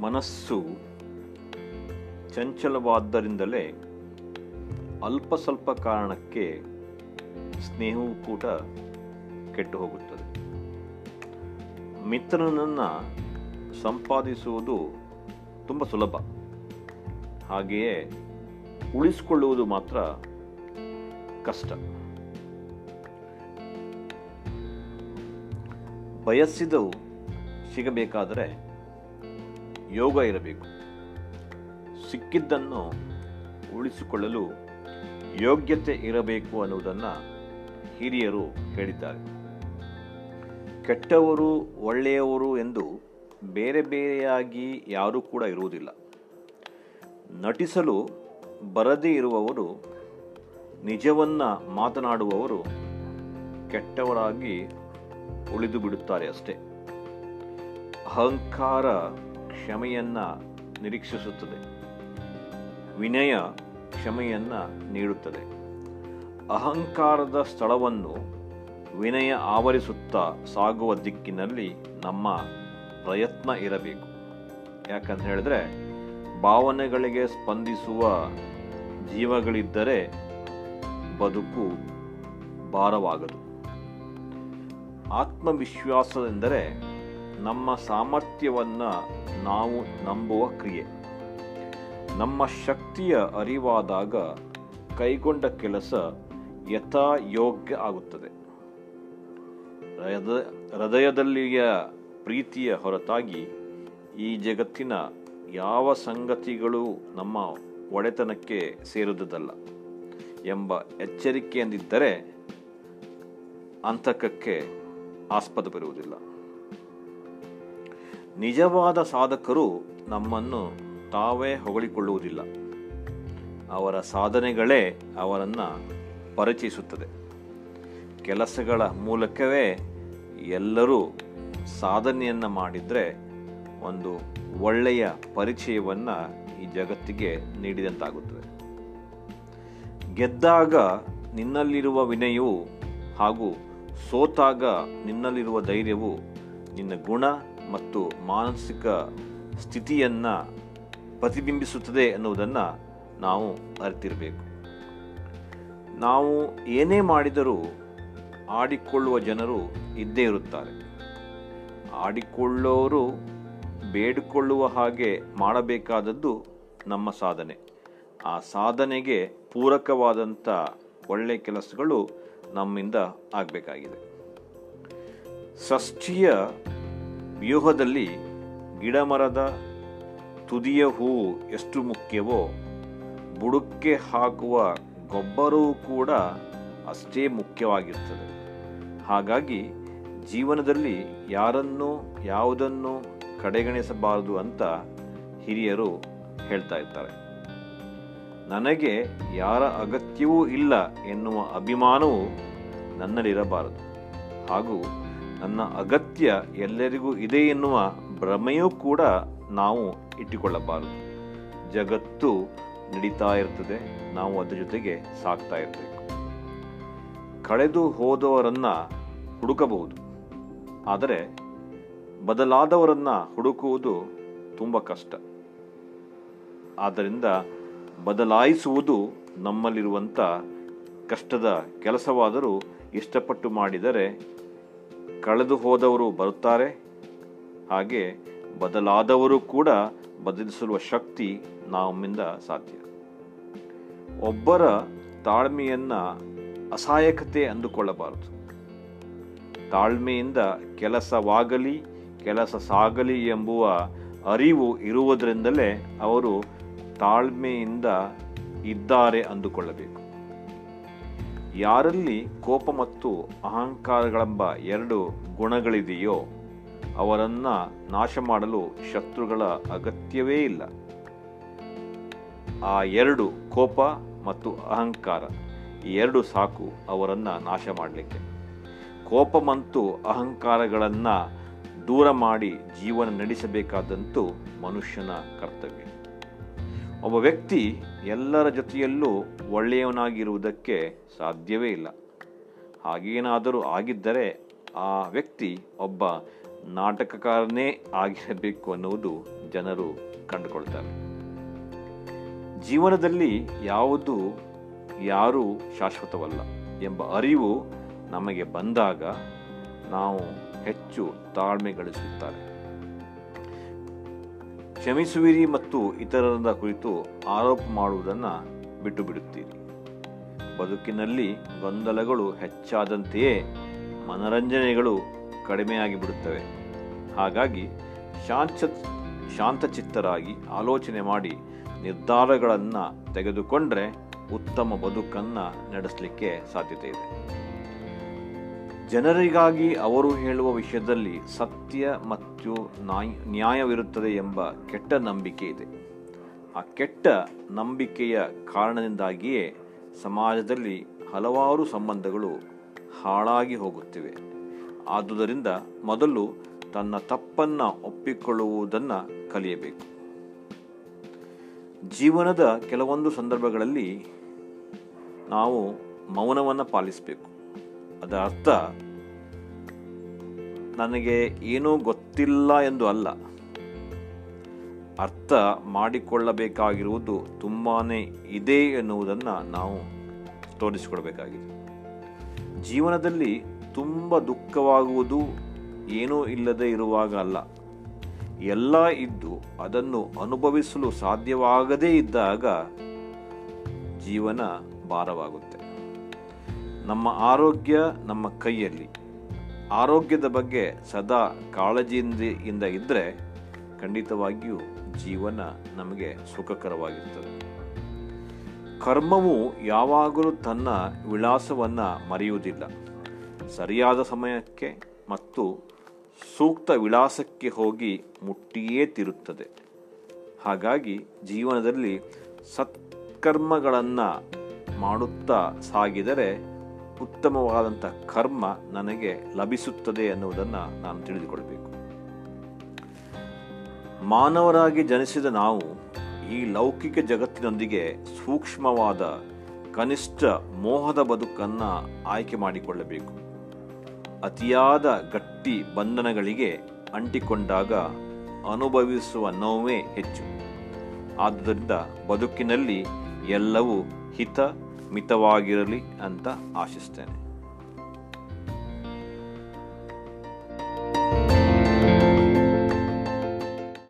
ಮನಸ್ಸು ಚಂಚಲವಾದ್ದರಿಂದಲೇ ಅಲ್ಪ ಸ್ವಲ್ಪ ಕಾರಣಕ್ಕೆ ಸ್ನೇಹವು ಕೂಡ ಕೆಟ್ಟು ಹೋಗುತ್ತದೆ. ಮಿತ್ರನನ್ನು ಸಂಪಾದಿಸುವುದು ತುಂಬ ಸುಲಭ. ಹಾಗೆಯೇ ಉಳಿಸಿಕೊಳ್ಳುವುದು ಮಾತ್ರ ಕಷ್ಟ. ಬಯಸಿದವು ಸಿಗಬೇಕಾದರೆ ಯೋಗ ಇರಬೇಕು. ಸಿಕ್ಕಿದ್ದನ್ನು ಉಳಿಸಿಕೊಳ್ಳಲು ಯೋಗ್ಯತೆ ಇರಬೇಕು ಅನ್ನುವುದನ್ನು ಹಿರಿಯರು ಹೇಳಿದ್ದಾರೆ. ಕೆಟ್ಟವರು, ಒಳ್ಳೆಯವರು ಎಂದು ಬೇರೆ ಬೇರೆಯಾಗಿ ಯಾರೂ ಕೂಡ ಇರುವುದಿಲ್ಲ. ನಟಿಸಲು ಬರದೇ ಇರುವವರು, ನಿಜವನ್ನು ಮಾತನಾಡುವವರು ಕೆಟ್ಟವರಾಗಿ ಉಳಿದು ಬಿಡುತ್ತಾರೆ ಅಷ್ಟೇ. ಅಹಂಕಾರ ಕ್ಷಮೆಯನ್ನ ನಿರೀಕ್ಷಿಸುತ್ತದೆ. ವಿನಯ ಕ್ಷಮೆಯನ್ನು ನೀಡುತ್ತದೆ. ಅಹಂಕಾರದ ಸ್ಥಳವನ್ನು ವಿನಯ ಆವರಿಸುತ್ತಾ ಸಾಗುವ ದಿಕ್ಕಿನಲ್ಲಿ ನಮ್ಮ ಪ್ರಯತ್ನ ಇರಬೇಕು. ಯಾಕಂತ ಹೇಳಿದ್ರೆ, ಭಾವನೆಗಳಿಗೆ ಸ್ಪಂದಿಸುವ ಜೀವಗಳಿದ್ದರೆ ಬದುಕು ಭಾರವಾಗದು. ಆತ್ಮವಿಶ್ವಾಸವೆಂದರೆ ನಮ್ಮ ಸಾಮರ್ಥ್ಯವನ್ನು ನಾವು ನಂಬುವ ಕ್ರಿಯೆ. ನಮ್ಮ ಶಕ್ತಿಯ ಅರಿವಾದಾಗ ಕೈಗೊಂಡ ಕೆಲಸ ಯಥಾಯೋಗ್ಯ ಆಗುತ್ತದೆ. ಹೃದಯ, ಹೃದಯದಲ್ಲಿಯ ಪ್ರೀತಿಯ ಹೊರತಾಗಿ ಈ ಜಗತ್ತಿನ ಯಾವ ಸಂಗತಿಗಳು ನಮ್ಮ ಒಡೆತನಕ್ಕೆ ಸೇರುವುದಲ್ಲ ಎಂಬ ಎಚ್ಚರಿಕೆಯಂದಿದ್ದರೆ ಅಂತಕಕ್ಕೆ ಆಸ್ಪದ ಬರುವುದಿಲ್ಲ. ನಿಜವಾದ ಸಾಧಕರು ನಮ್ಮನ್ನು ತಾವೇ ಹೊಗಳಿಕೊಳ್ಳುವುದಿಲ್ಲ. ಅವರ ಸಾಧನೆಗಳೇ ಅವರನ್ನು ಪರಿಚಯಿಸುತ್ತದೆ. ಕೆಲಸಗಳ ಮೂಲಕವೇ ಎಲ್ಲರೂ ಸಾಧನೆಯನ್ನು ಮಾಡಿದರೆ ಒಂದು ಒಳ್ಳೆಯ ಪರಿಚಯವನ್ನು ಈ ಜಗತ್ತಿಗೆ ನೀಡಿದಂತಾಗುತ್ತದೆ. ಗೆದ್ದಾಗ ನಿನ್ನಲ್ಲಿರುವ ವಿನಯವು ಹಾಗೂ ಸೋತಾಗ ನಿನ್ನಲ್ಲಿರುವ ಧೈರ್ಯವು ನಿನ್ನ ಗುಣ ಮತ್ತು ಮಾನಸಿಕ ಸ್ಥಿತಿಯನ್ನು ಪ್ರತಿಬಿಂಬಿಸುತ್ತದೆ ಎನ್ನುವುದನ್ನು ನಾವು ಅರಿತಿರಬೇಕು. ನಾವು ಏನೇ ಮಾಡಿದರೂ ಆಡಿಕೊಳ್ಳುವ ಜನರು ಇದ್ದೇ ಇರುತ್ತಾರೆ. ಆಡಿಕೊಳ್ಳೋರು ಬೇಡಿಕೊಳ್ಳುವ ಹಾಗೆ ಮಾಡಬೇಕಾದದ್ದು ನಮ್ಮ ಸಾಧನೆ. ಆ ಸಾಧನೆಗೆ ಪೂರಕವಾದಂಥ ಒಳ್ಳೆಯ ಕೆಲಸಗಳು ನಮ್ಮಿಂದ ಆಗಬೇಕಾಗಿದೆ. ಷಷ್ಠಿಯ ವ್ಯೂಹದಲ್ಲಿ ಗಿಡಮರದ ತುದಿಯ ಹೂವು ಎಷ್ಟು ಮುಖ್ಯವೋ, ಬುಡಕ್ಕೆ ಹಾಕುವ ಗೊಬ್ಬರವೂ ಕೂಡ ಅಷ್ಟೇ ಮುಖ್ಯವಾಗಿರ್ತದೆ. ಹಾಗಾಗಿ ಜೀವನದಲ್ಲಿ ಯಾರನ್ನು, ಯಾವುದನ್ನು ಕಡೆಗಣಿಸಬಾರದು ಅಂತ ಹಿರಿಯರು ಹೇಳ್ತಾ ಇರ್ತಾರೆ. ನನಗೆ ಯಾರ ಅಗತ್ಯವೂ ಇಲ್ಲ ಎನ್ನುವ ಅಭಿಮಾನವು ನನ್ನಲ್ಲಿರಬಾರದು. ಹಾಗೂ ನನ್ನ ಅಗತ್ಯ ಎಲ್ಲರಿಗೂ ಇದೆ ಎನ್ನುವ ಭ್ರಮೆಯೂ ಕೂಡ ನಾವು ಇಟ್ಟುಕೊಳ್ಳಬಾರದು. ಜಗತ್ತು ನಡೀತಾ ಇರ್ತದೆ, ನಾವು ಅದರ ಜೊತೆಗೆ ಸಾಕ್ತಾ ಇರಬೇಕು. ಕಳೆದು ಹೋದವರನ್ನು ಹುಡುಕಬಹುದು, ಆದರೆ ಬದಲಾದವರನ್ನು ಹುಡುಕುವುದು ತುಂಬ ಕಷ್ಟ. ಆದ್ದರಿಂದ ಬದಲಾಯಿಸುವುದು ನಮ್ಮಲ್ಲಿರುವಂಥ ಕಷ್ಟದ ಕೆಲಸವಾದರೂ ಇಷ್ಟಪಟ್ಟು ಮಾಡಿದರೆ ಕಳೆದು ಹೋದವರು ಬರುತ್ತಾರೆ. ಹಾಗೆ ಬದಲಾದವರು ಕೂಡ ಬದಲಿಸುವ ಶಕ್ತಿ ನಮ್ಮಿಂದ ಸಾಧ್ಯ. ಒಬ್ಬರ ತಾಳ್ಮೆಯನ್ನ ಅಸಹಾಯಕತೆ ಅಂದುಕೊಳ್ಳಬಾರದು. ತಾಳ್ಮೆಯಿಂದ ಕೆಲಸವಾಗಲಿ ಕೆಲಸ ಸಾಗಲಿ ಎಂಬುವ ಅರಿವು ಇರುವುದರಿಂದಲೇ ಅವರು ತಾಳ್ಮೆಯಿಂದ ಇದ್ದಾರೆ ಅಂದುಕೊಳ್ಳಬೇಕು. ಯಾರಲ್ಲಿ ಕೋಪ ಮತ್ತು ಅಹಂಕಾರಗಳೆಂಬ ಎರಡು ಗುಣಗಳಿದೆಯೋ ಅವರನ್ನ ನಾಶ ಮಾಡಲು ಶತ್ರುಗಳ ಅಗತ್ಯವೇ ಇಲ್ಲ. ಆ ಎರಡು ಕೋಪ ಮತ್ತು ಅಹಂಕಾರ, ಈ ಎರಡು ಸಾಕು ಅವರನ್ನು ನಾಶ ಮಾಡಲಿಕ್ಕೆ ಕೋಪ ಮತ್ತು ಅಹಂಕಾರಗಳನ್ನು ದೂರ ಮಾಡಿ ಜೀವನ ನಡೆಸಬೇಕಾದಂತೂ ಮನುಷ್ಯನ ಕರ್ತವ್ಯ. ಒಬ್ಬ ವ್ಯಕ್ತಿ ಎಲ್ಲರ ಜೊತೆಯಲ್ಲೂ ಒಳ್ಳೆಯವನಾಗಿರುವುದಕ್ಕೆ ಸಾಧ್ಯವೇ ಇಲ್ಲ. ಹಾಗೇನಾದರೂ ಆಗಿದ್ದರೆ ಆ ವ್ಯಕ್ತಿ ಒಬ್ಬ ನಾಟಕಕಾರನೇ ಆಗಿರಬೇಕು ಅನ್ನುವುದು ಜನರು ಕಂಡುಕೊಳ್ತಾರೆ. ಜೀವನದಲ್ಲಿ ಯಾವುದು ಯಾರೂ ಶಾಶ್ವತವಲ್ಲ ಎಂಬ ಅರಿವು ನಮಗೆ ಬಂದಾಗ ನಾವು ಹೆಚ್ಚು ತಾಳ್ಮೆ ಗಳಿಸುತ್ತಾರೆ. ಕ್ಷಮಿಸುವಿರಿ ಮತ್ತು ಇತರರ ಕುರಿತು ಆರೋಪ ಮಾಡುವುದನ್ನು ಬಿಟ್ಟು ಬಿಡುತ್ತೀರಿ ಬದುಕಿನಲ್ಲಿ ಗೊಂದಲಗಳು ಹೆಚ್ಚಾದಂತೆಯೇ ಮನರಂಜನೆಗಳು ಕಡಿಮೆಯಾಗಿ ಬಿಡುತ್ತವೆ ಹಾಗಾಗಿ ಶಾಂತ ಶಾಂತಚಿತ್ತರಾಗಿ ಆಲೋಚನೆ ಮಾಡಿ ನಿರ್ಧಾರಗಳನ್ನು ತೆಗೆದುಕೊಂಡರೆ ಉತ್ತಮ ಬದುಕನ್ನು ನಡೆಸಲಿಕ್ಕೆ ಸಾಧ್ಯತೆ ಇದೆ ಜನರಿಗಾಗಿ ಅವರು ಹೇಳುವ ವಿಷಯದಲ್ಲಿ ಸತ್ಯ ಮತ್ತು ನ್ಯಾಯ, ನ್ಯಾಯವಿರುತ್ತದೆ ಎಂಬ ಕೆಟ್ಟ ನಂಬಿಕೆ ಇದೆ. ಆ ಕೆಟ್ಟ ನಂಬಿಕೆಯ ಕಾರಣದಿಂದಾಗಿಯೇ ಸಮಾಜದಲ್ಲಿ ಹಲವಾರು ಸಂಬಂಧಗಳು ಹಾಳಾಗಿ ಹೋಗುತ್ತಿವೆ. ಆದುದರಿಂದ ಮೊದಲು ತನ್ನ ತಪ್ಪನ್ನು ಒಪ್ಪಿಕೊಳ್ಳುವುದನ್ನು ಕಲಿಯಬೇಕು. ಜೀವನದ ಕೆಲವೊಂದು ಸಂದರ್ಭಗಳಲ್ಲಿ ನಾವು ಮೌನವನ್ನು ಪಾಲಿಸಬೇಕು. ಅದರ ಅರ್ಥ ನನಗೆ ಏನೂ ಗೊತ್ತಿಲ್ಲ ಎಂದು ಅಲ್ಲ. ಅರ್ಥ ಮಾಡಿಕೊಳ್ಳಬೇಕಾಗಿರುವುದು ತುಂಬಾ ಇದೆ ಎನ್ನುವುದನ್ನು ನಾವು ತೋರಿಸಿಕೊಡಬೇಕಾಗಿದೆ. ಜೀವನದಲ್ಲಿ ತುಂಬ ದುಃಖವಾಗುವುದು ಏನೂ ಇಲ್ಲದೆ ಇರುವಾಗ ಅಲ್ಲ. ಎಲ್ಲ ಇದ್ದು ಅದನ್ನು ಅನುಭವಿಸಲು ಸಾಧ್ಯವಾಗದೇ ಇದ್ದಾಗ ಜೀವನ ಭಾರವಾಗುತ್ತೆ. ನಮ್ಮ ಆರೋಗ್ಯ ನಮ್ಮ ಕೈಯಲ್ಲಿ. ಆರೋಗ್ಯದ ಬಗ್ಗೆ ಸದಾ ಕಾಳಜಿಯಿಂದ ಇದ್ದರೆ ಖಂಡಿತವಾಗಿಯೂ ಜೀವನ ನಮಗೆ ಸುಖಕರವಾಗಿರ್ತದೆ. ಕರ್ಮವು ಯಾವಾಗಲೂ ತನ್ನ ವಿಳಾಸವನ್ನು ಮರೆಯುವುದಿಲ್ಲ. ಸರಿಯಾದ ಸಮಯಕ್ಕೆ ಮತ್ತು ಸೂಕ್ತ ವಿಳಾಸಕ್ಕೆ ಹೋಗಿ ಮುಟ್ಟಿಯೇ ತಿರುತ್ತದೆ. ಹಾಗಾಗಿ ಜೀವನದಲ್ಲಿ ಸತ್ಕರ್ಮಗಳನ್ನು ಮಾಡುತ್ತಾ ಸಾಗಿದರೆ ಉತ್ತಮವಾದಂಥ ಕರ್ಮ ನನಗೆ ಲಭಿಸುತ್ತದೆ ಎನ್ನುವುದನ್ನು ನಾನು ತಿಳಿದುಕೊಳ್ಬೇಕು. ಮಾನವರಾಗಿ ಜನಿಸಿದ ನಾವು ಈ ಲೌಕಿಕ ಜಗತ್ತಿನೊಂದಿಗೆ ಸೂಕ್ಷ್ಮವಾದ ಕನಿಷ್ಠ ಮೋಹದ ಬದುಕನ್ನು ಆಯ್ಕೆ ಮಾಡಿಕೊಳ್ಳಬೇಕು. ಅತಿಯಾದ ಗಟ್ಟಿ ಬಂಧನಗಳಿಗೆ ಅಂಟಿಕೊಂಡಾಗ ಅನುಭವಿಸುವ ನೋವೇ ಹೆಚ್ಚು. ಆದ್ದರಿಂದ ಬದುಕಿನಲ್ಲಿ ಎಲ್ಲವೂ ಹಿತ ಮಿತವಾಗಿರಲಿ ಅಂತ ಆಶಿಸ್ತೇನೆ.